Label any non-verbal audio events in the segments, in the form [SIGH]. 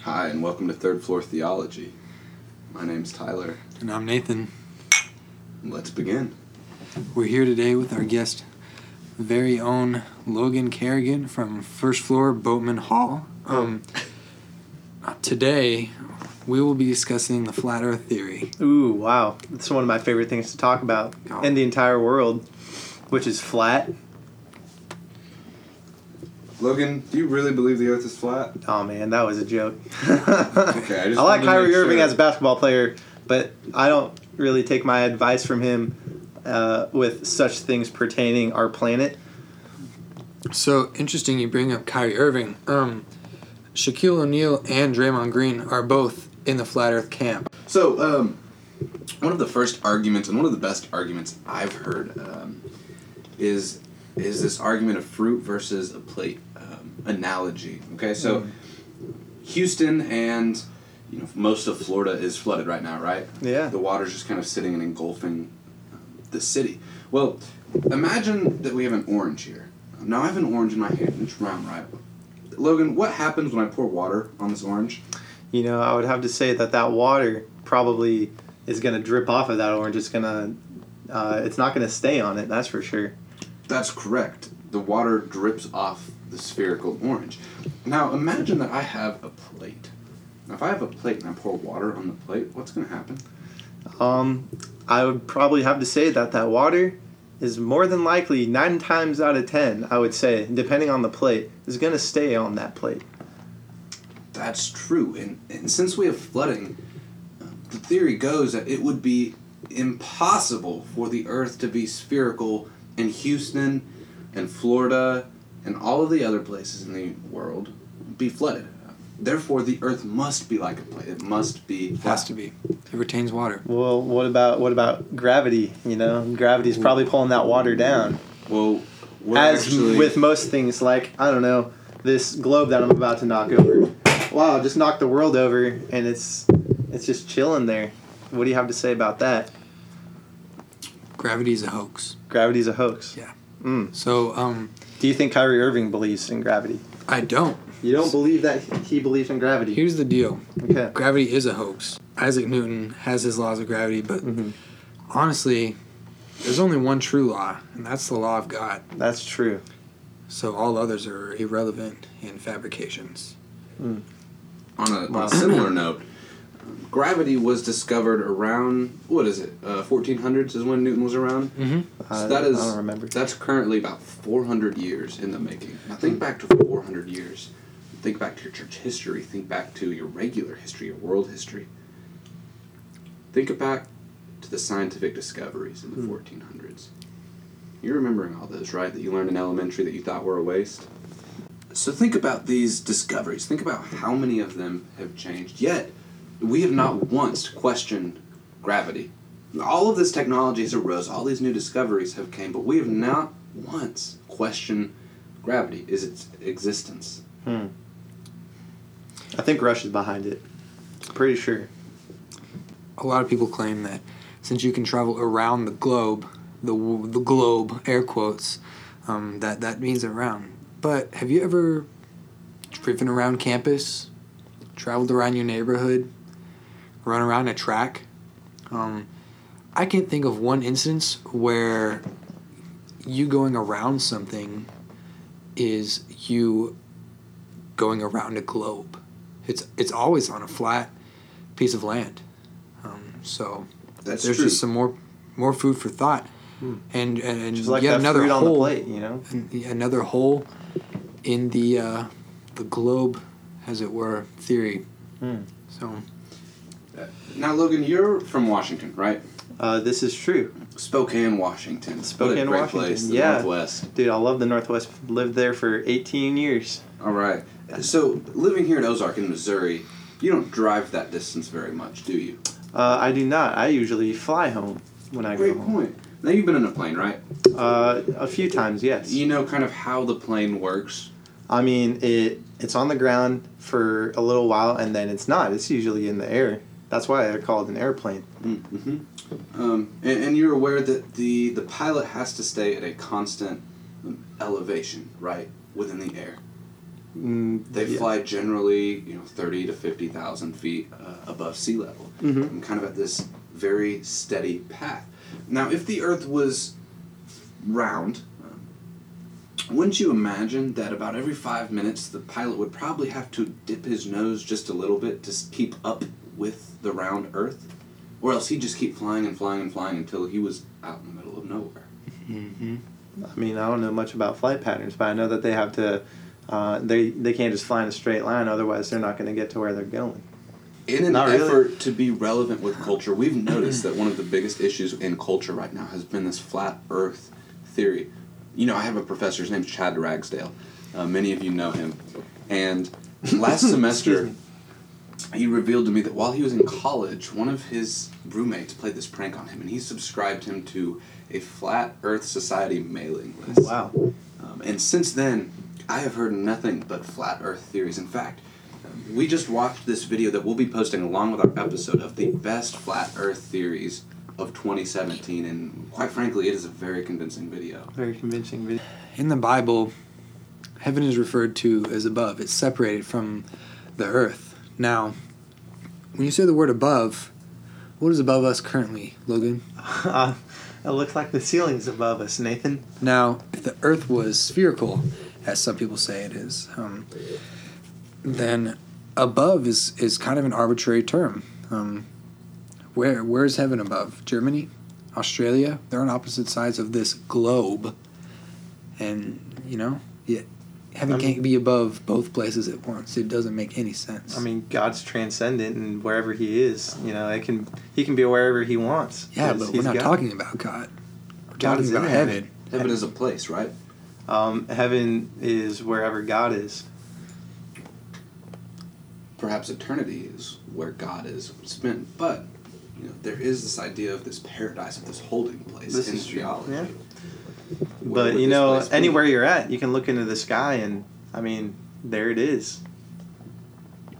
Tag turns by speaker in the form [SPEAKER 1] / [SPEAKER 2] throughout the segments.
[SPEAKER 1] Hi, and welcome to Third Floor Theology. My name's Tyler.
[SPEAKER 2] And I'm Nathan.
[SPEAKER 1] Let's begin.
[SPEAKER 2] We're here today with our guest, very own Logan Carrigan from First Floor Boatman Hall. Um, today, we will be discussing the flat Earth theory.
[SPEAKER 3] Ooh, wow. It's one of my favorite things to talk about
[SPEAKER 2] Oh.
[SPEAKER 3] in the entire world, which is flat.
[SPEAKER 1] Logan, do you really believe the Earth is flat?
[SPEAKER 3] Oh man, that was a joke. [LAUGHS]
[SPEAKER 1] Okay, I just [LAUGHS]
[SPEAKER 3] I like
[SPEAKER 1] wanted
[SPEAKER 3] Kyrie
[SPEAKER 1] make
[SPEAKER 3] Irving
[SPEAKER 1] sure.
[SPEAKER 3] as a basketball player, but I don't really take my advice from him uh, with such things pertaining our planet.
[SPEAKER 2] So interesting you bring up Kyrie Irving. Um, Shaquille O'Neal and Draymond Green are both in the flat Earth camp.
[SPEAKER 1] So, um, one of the first arguments, and one of the best arguments I've heard, um, is is this argument of fruit versus a plate um, analogy. Okay, so Houston and you know most of Florida is flooded right now, right?
[SPEAKER 3] Yeah.
[SPEAKER 1] The water's just kind of sitting and engulfing um, the city. Well, imagine that we have an orange here. Now I have an orange in my hand. It's round, right? Logan, what happens when I pour water on this orange?
[SPEAKER 3] You know, I would have to say that that water probably is going to drip off of that orange. It's going to, uh, it's not going to stay on it. That's for sure.
[SPEAKER 1] That's correct. The water drips off the spherical orange. Now imagine that I have a plate. Now, if I have a plate and I pour water on the plate, what's going to happen?
[SPEAKER 3] Um, I would probably have to say that that water is more than likely nine times out of ten. I would say, depending on the plate, is going to stay on that plate.
[SPEAKER 1] That's true. And, and since we have flooding, uh, the theory goes that it would be impossible for the Earth to be spherical in Houston and Florida and all of the other places in the world be flooded. Therefore, the Earth must be like a plate. It must be
[SPEAKER 2] It has to be. It retains water.
[SPEAKER 3] Well, what about what about gravity? You know, gravity's probably pulling that water down.
[SPEAKER 1] Well, we're
[SPEAKER 3] As
[SPEAKER 1] actually,
[SPEAKER 3] with most things, like I don't know, this globe that I'm about to knock over. Wow, just knocked the world over, and it's it's just chilling there. What do you have to say about that?
[SPEAKER 2] Gravity is a hoax.
[SPEAKER 3] Gravity's a hoax.
[SPEAKER 2] Yeah.
[SPEAKER 3] Mm.
[SPEAKER 2] So um,
[SPEAKER 3] Do you think Kyrie Irving believes in gravity?
[SPEAKER 2] I don't.
[SPEAKER 3] You don't believe that he believes in gravity.
[SPEAKER 2] Here's the deal.
[SPEAKER 3] Okay.
[SPEAKER 2] Gravity is a hoax. Isaac Newton has his laws of gravity, but
[SPEAKER 3] Mhm.
[SPEAKER 2] honestly, there's only one true law, and that's the law of God.
[SPEAKER 3] That's true.
[SPEAKER 2] So all others are irrelevant and fabrications.
[SPEAKER 1] On a, on a similar [CLEARS THROAT] note, um, gravity was discovered around what is it? Uh, 1400s is when Newton was around.
[SPEAKER 2] Mm-hmm.
[SPEAKER 1] So
[SPEAKER 3] I,
[SPEAKER 1] that is
[SPEAKER 3] I don't remember.
[SPEAKER 1] that's currently about 400 years in the making. Now think back to 400 years. Think back to your church history. Think back to your regular history, your world history. Think back to the scientific discoveries in the
[SPEAKER 3] Hmm.
[SPEAKER 1] 1400s. You're remembering all those, right? That you learned in elementary that you thought were a waste. So think about these discoveries. Think about how many of them have changed. Yet, we have not once questioned gravity. All of this technology has arose, all these new discoveries have came, but we have not once questioned gravity, is its existence.
[SPEAKER 3] Hmm. I think Russia's behind it. Pretty sure.
[SPEAKER 2] A lot of people claim that since you can travel around the globe, the the globe, air quotes, um, that that means around. But have you ever driven around campus, traveled around your neighborhood, run around a track? Um, I can't think of one instance where you going around something is you going around a globe. It's it's always on a flat piece of land. Um, so
[SPEAKER 1] That's
[SPEAKER 2] there's
[SPEAKER 1] true.
[SPEAKER 2] just some more more food for thought,
[SPEAKER 3] Hmm.
[SPEAKER 2] and and, and
[SPEAKER 3] Just like
[SPEAKER 2] yet
[SPEAKER 3] that
[SPEAKER 2] another
[SPEAKER 3] fruit on the
[SPEAKER 2] hole,
[SPEAKER 3] plate, you know.
[SPEAKER 2] an- another hole in the uh, the globe, as it were, theory.
[SPEAKER 3] Hmm.
[SPEAKER 2] So
[SPEAKER 1] Now, Logan, you're from Washington, right?
[SPEAKER 3] Uh, this is true,
[SPEAKER 1] Spokane, Washington. what a
[SPEAKER 3] Spokane,
[SPEAKER 1] great
[SPEAKER 3] Washington,
[SPEAKER 1] place, the
[SPEAKER 3] yeah.
[SPEAKER 1] Northwest.
[SPEAKER 3] dude. I love the Northwest. Lived there for 18 years.
[SPEAKER 1] All right. So, living here in Ozark in Missouri, you don't drive that distance very much, do you?
[SPEAKER 3] Uh, I do not. I usually fly home when I
[SPEAKER 1] Great
[SPEAKER 3] go home.
[SPEAKER 1] point. Now, you've been in a plane, right?
[SPEAKER 3] Uh, a few times, yes.
[SPEAKER 1] You know kind of how the plane works.
[SPEAKER 3] I mean, it it's on the ground for a little while and then it's not. It's usually in the air. That's why they're called an airplane.
[SPEAKER 1] Mm-hmm. Um, and, and you're aware that the, the pilot has to stay at a constant elevation, right, within the air.
[SPEAKER 3] Mm,
[SPEAKER 1] They
[SPEAKER 3] yeah.
[SPEAKER 1] fly generally, you know, thirty to fifty thousand feet uh, above sea level,
[SPEAKER 3] mm-hmm.
[SPEAKER 1] and kind of at this very steady path. Now, if the Earth was round, wouldn't you imagine that about every five minutes the pilot would probably have to dip his nose just a little bit to keep up with the round Earth, or else he'd just keep flying and flying and flying until he was out in the middle of nowhere.
[SPEAKER 2] Mm-hmm.
[SPEAKER 3] I mean, I don't know much about flight patterns, but I know that they have to. Uh, they they can't just fly in a straight line, otherwise they're not going to get to where they're going.
[SPEAKER 1] In an
[SPEAKER 3] Not really.
[SPEAKER 1] effort to be relevant with culture, we've noticed that one of the biggest issues in culture right now has been this flat Earth theory. You know, I have a professor. His name's Chad Ragsdale. Uh, many of you know him, and [LAUGHS] last semester he revealed to me that while he was in college, one of his roommates played this prank on him, and he subscribed him to a flat Earth Society mailing list.
[SPEAKER 3] Wow.
[SPEAKER 1] Um, and since then, I have heard nothing but flat Earth theories. In fact, we just watched this video that we'll be posting along with our episode of the best flat Earth theories of 2017, and quite frankly, it is a very convincing video.
[SPEAKER 3] Very convincing video.
[SPEAKER 2] In the Bible, heaven is referred to as above. It's separated from the earth. Now, when you say the word above, what is above us currently, Logan? [LAUGHS]
[SPEAKER 3] Uh, it looks like the ceiling's above us, Nathan.
[SPEAKER 2] Now, if the Earth was spherical, as some people say it is, um, then above is, is kind of an arbitrary term. Um, where where is heaven above? Germany, Australia? They're on opposite sides of this globe, and you know, yeah, heaven
[SPEAKER 3] I mean-
[SPEAKER 2] can't be above both places at once. It doesn't make any sense.
[SPEAKER 3] I mean, God's transcendent, and wherever He is, you know, it can He can be wherever He wants.
[SPEAKER 2] Yeah, but we're not
[SPEAKER 3] God.
[SPEAKER 2] talking about God. We're
[SPEAKER 3] God
[SPEAKER 2] talking
[SPEAKER 3] is in
[SPEAKER 2] about
[SPEAKER 3] heaven.
[SPEAKER 2] heaven.
[SPEAKER 1] Heaven is a place, right?
[SPEAKER 3] Um, heaven is wherever God is.
[SPEAKER 1] Perhaps eternity is where God is spent, but you know there is this idea of this paradise, of this holding place
[SPEAKER 3] This
[SPEAKER 1] in
[SPEAKER 3] is
[SPEAKER 1] theology.
[SPEAKER 3] yeah.
[SPEAKER 1] Where
[SPEAKER 3] But you know,
[SPEAKER 1] place be?
[SPEAKER 3] anywhere you're at, you can look into the sky, and I mean, there it is.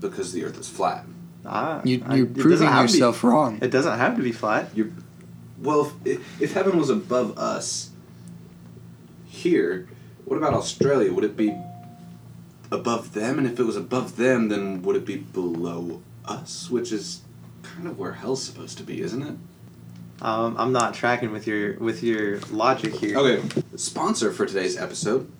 [SPEAKER 1] because the Earth is flat.
[SPEAKER 3] Ah,
[SPEAKER 2] you, you're
[SPEAKER 3] it
[SPEAKER 2] proving
[SPEAKER 3] have to be-
[SPEAKER 2] yourself wrong.
[SPEAKER 3] It doesn't have to be flat.
[SPEAKER 1] You're, Well, if, if heaven was above us here, what about Australia? Would it be above them? And if it was above them, then would it be below us? Which is kind of where hell's supposed to be, isn't it?
[SPEAKER 3] Um, I'm not tracking with your with your logic here.
[SPEAKER 1] Okay. Sponsor for today's episode.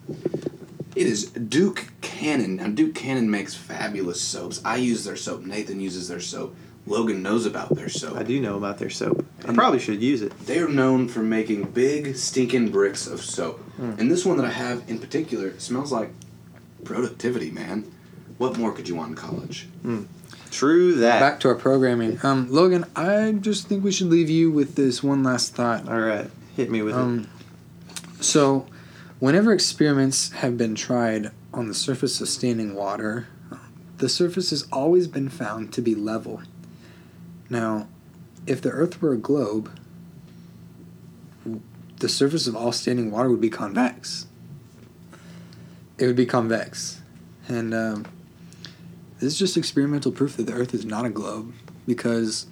[SPEAKER 1] It is Duke Cannon. Now, Duke Cannon makes fabulous soaps. I use their soap. Nathan uses their soap. Logan knows about their soap.
[SPEAKER 3] I do know about their soap. I probably should use it.
[SPEAKER 1] They are known for making big, stinking bricks of soap.
[SPEAKER 3] Mm.
[SPEAKER 1] And this one that I have in particular smells like productivity, man. What more could you want in college?
[SPEAKER 3] True that.
[SPEAKER 2] Back to our programming. Um, Logan, I just think we should leave you with this one last thought.
[SPEAKER 3] All right, hit me with it.
[SPEAKER 2] Um, so, whenever experiments have been tried on the surface of standing water, the surface has always been found to be level. Now, if the Earth were a globe, the surface of all standing water would be convex. It would be convex. And um, this is just experimental proof that the Earth is not a globe because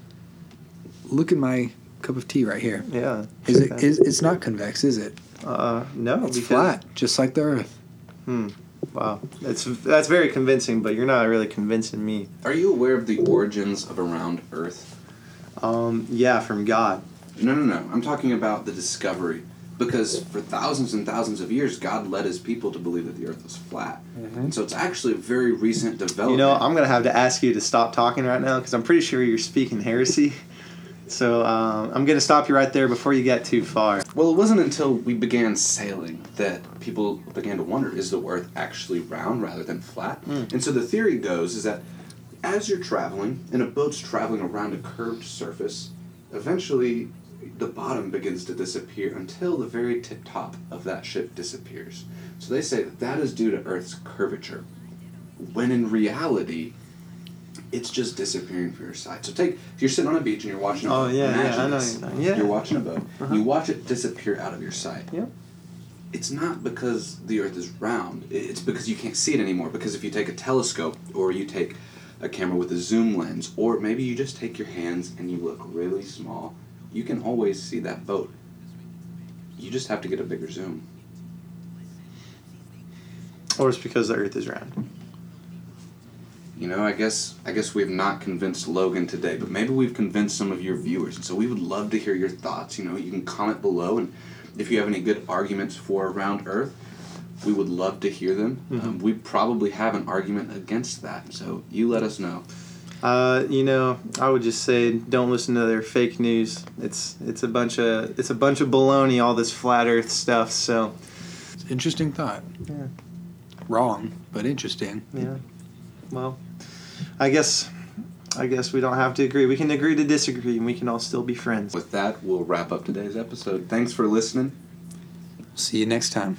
[SPEAKER 2] look at my cup of tea right here.
[SPEAKER 3] Yeah.
[SPEAKER 2] Is it [LAUGHS] is it's not convex, is it?
[SPEAKER 3] Uh, no,
[SPEAKER 2] It's
[SPEAKER 3] because
[SPEAKER 2] flat, just like the Earth.
[SPEAKER 3] Hmm. Wow, that's that's very convincing, but you're not really convincing me.
[SPEAKER 1] Are you aware of the origins of around Earth?
[SPEAKER 3] Um, yeah, from God.
[SPEAKER 1] No, no, no. I'm talking about the discovery. Because for thousands and thousands of years, God led his people to believe that the earth was flat. And so it's actually a very recent development.
[SPEAKER 3] You know, I'm gonna have to ask you to stop talking right now because I'm pretty sure you're speaking heresy. [LAUGHS] So um, I'm gonna stop you right there before you get too far.
[SPEAKER 1] Well, it wasn't until we began sailing that people began to wonder is the earth actually round rather than flat? And so the theory goes is that as you're traveling and a boat's traveling around a curved surface, eventually the bottom begins to disappear until the very tip top of that ship disappears. So they say that that is due to Earth's curvature, when in reality, it's just disappearing from your sight. So take if you're sitting on a beach and you're watching. a
[SPEAKER 3] Oh
[SPEAKER 1] boat,
[SPEAKER 3] yeah, yeah,
[SPEAKER 1] imagine
[SPEAKER 3] I know.
[SPEAKER 1] this.
[SPEAKER 3] you're Yeah.
[SPEAKER 1] You're watching a boat.
[SPEAKER 3] Uh-huh.
[SPEAKER 1] You watch it disappear out of your sight.
[SPEAKER 3] Yep.
[SPEAKER 1] It's not because the Earth is round. It's because you can't see it anymore. Because if you take a telescope or you take a camera with a zoom lens, or maybe you just take your hands and you look really small, you can always see that boat. You just have to get a bigger zoom.
[SPEAKER 3] Or it's because the Earth is round.
[SPEAKER 1] You know, I guess I guess we've not convinced Logan today, but maybe we've convinced some of your viewers. And so we would love to hear your thoughts. You know, you can comment below, and if you have any good arguments for round Earth, we would love to hear them. Um, we probably have an argument against that, so you let us know.
[SPEAKER 3] Uh, you know, I would just say don't listen to their fake news. It's it's a bunch of it's a bunch of baloney. All this flat Earth stuff. So
[SPEAKER 2] It's an interesting thought.
[SPEAKER 3] Yeah.
[SPEAKER 2] Wrong, but interesting.
[SPEAKER 3] yeah, well, I guess I guess we don't have to agree. We can agree to disagree, and we can all still be friends.
[SPEAKER 1] With that, we'll wrap up today's episode. Thanks for listening.
[SPEAKER 2] See you next time.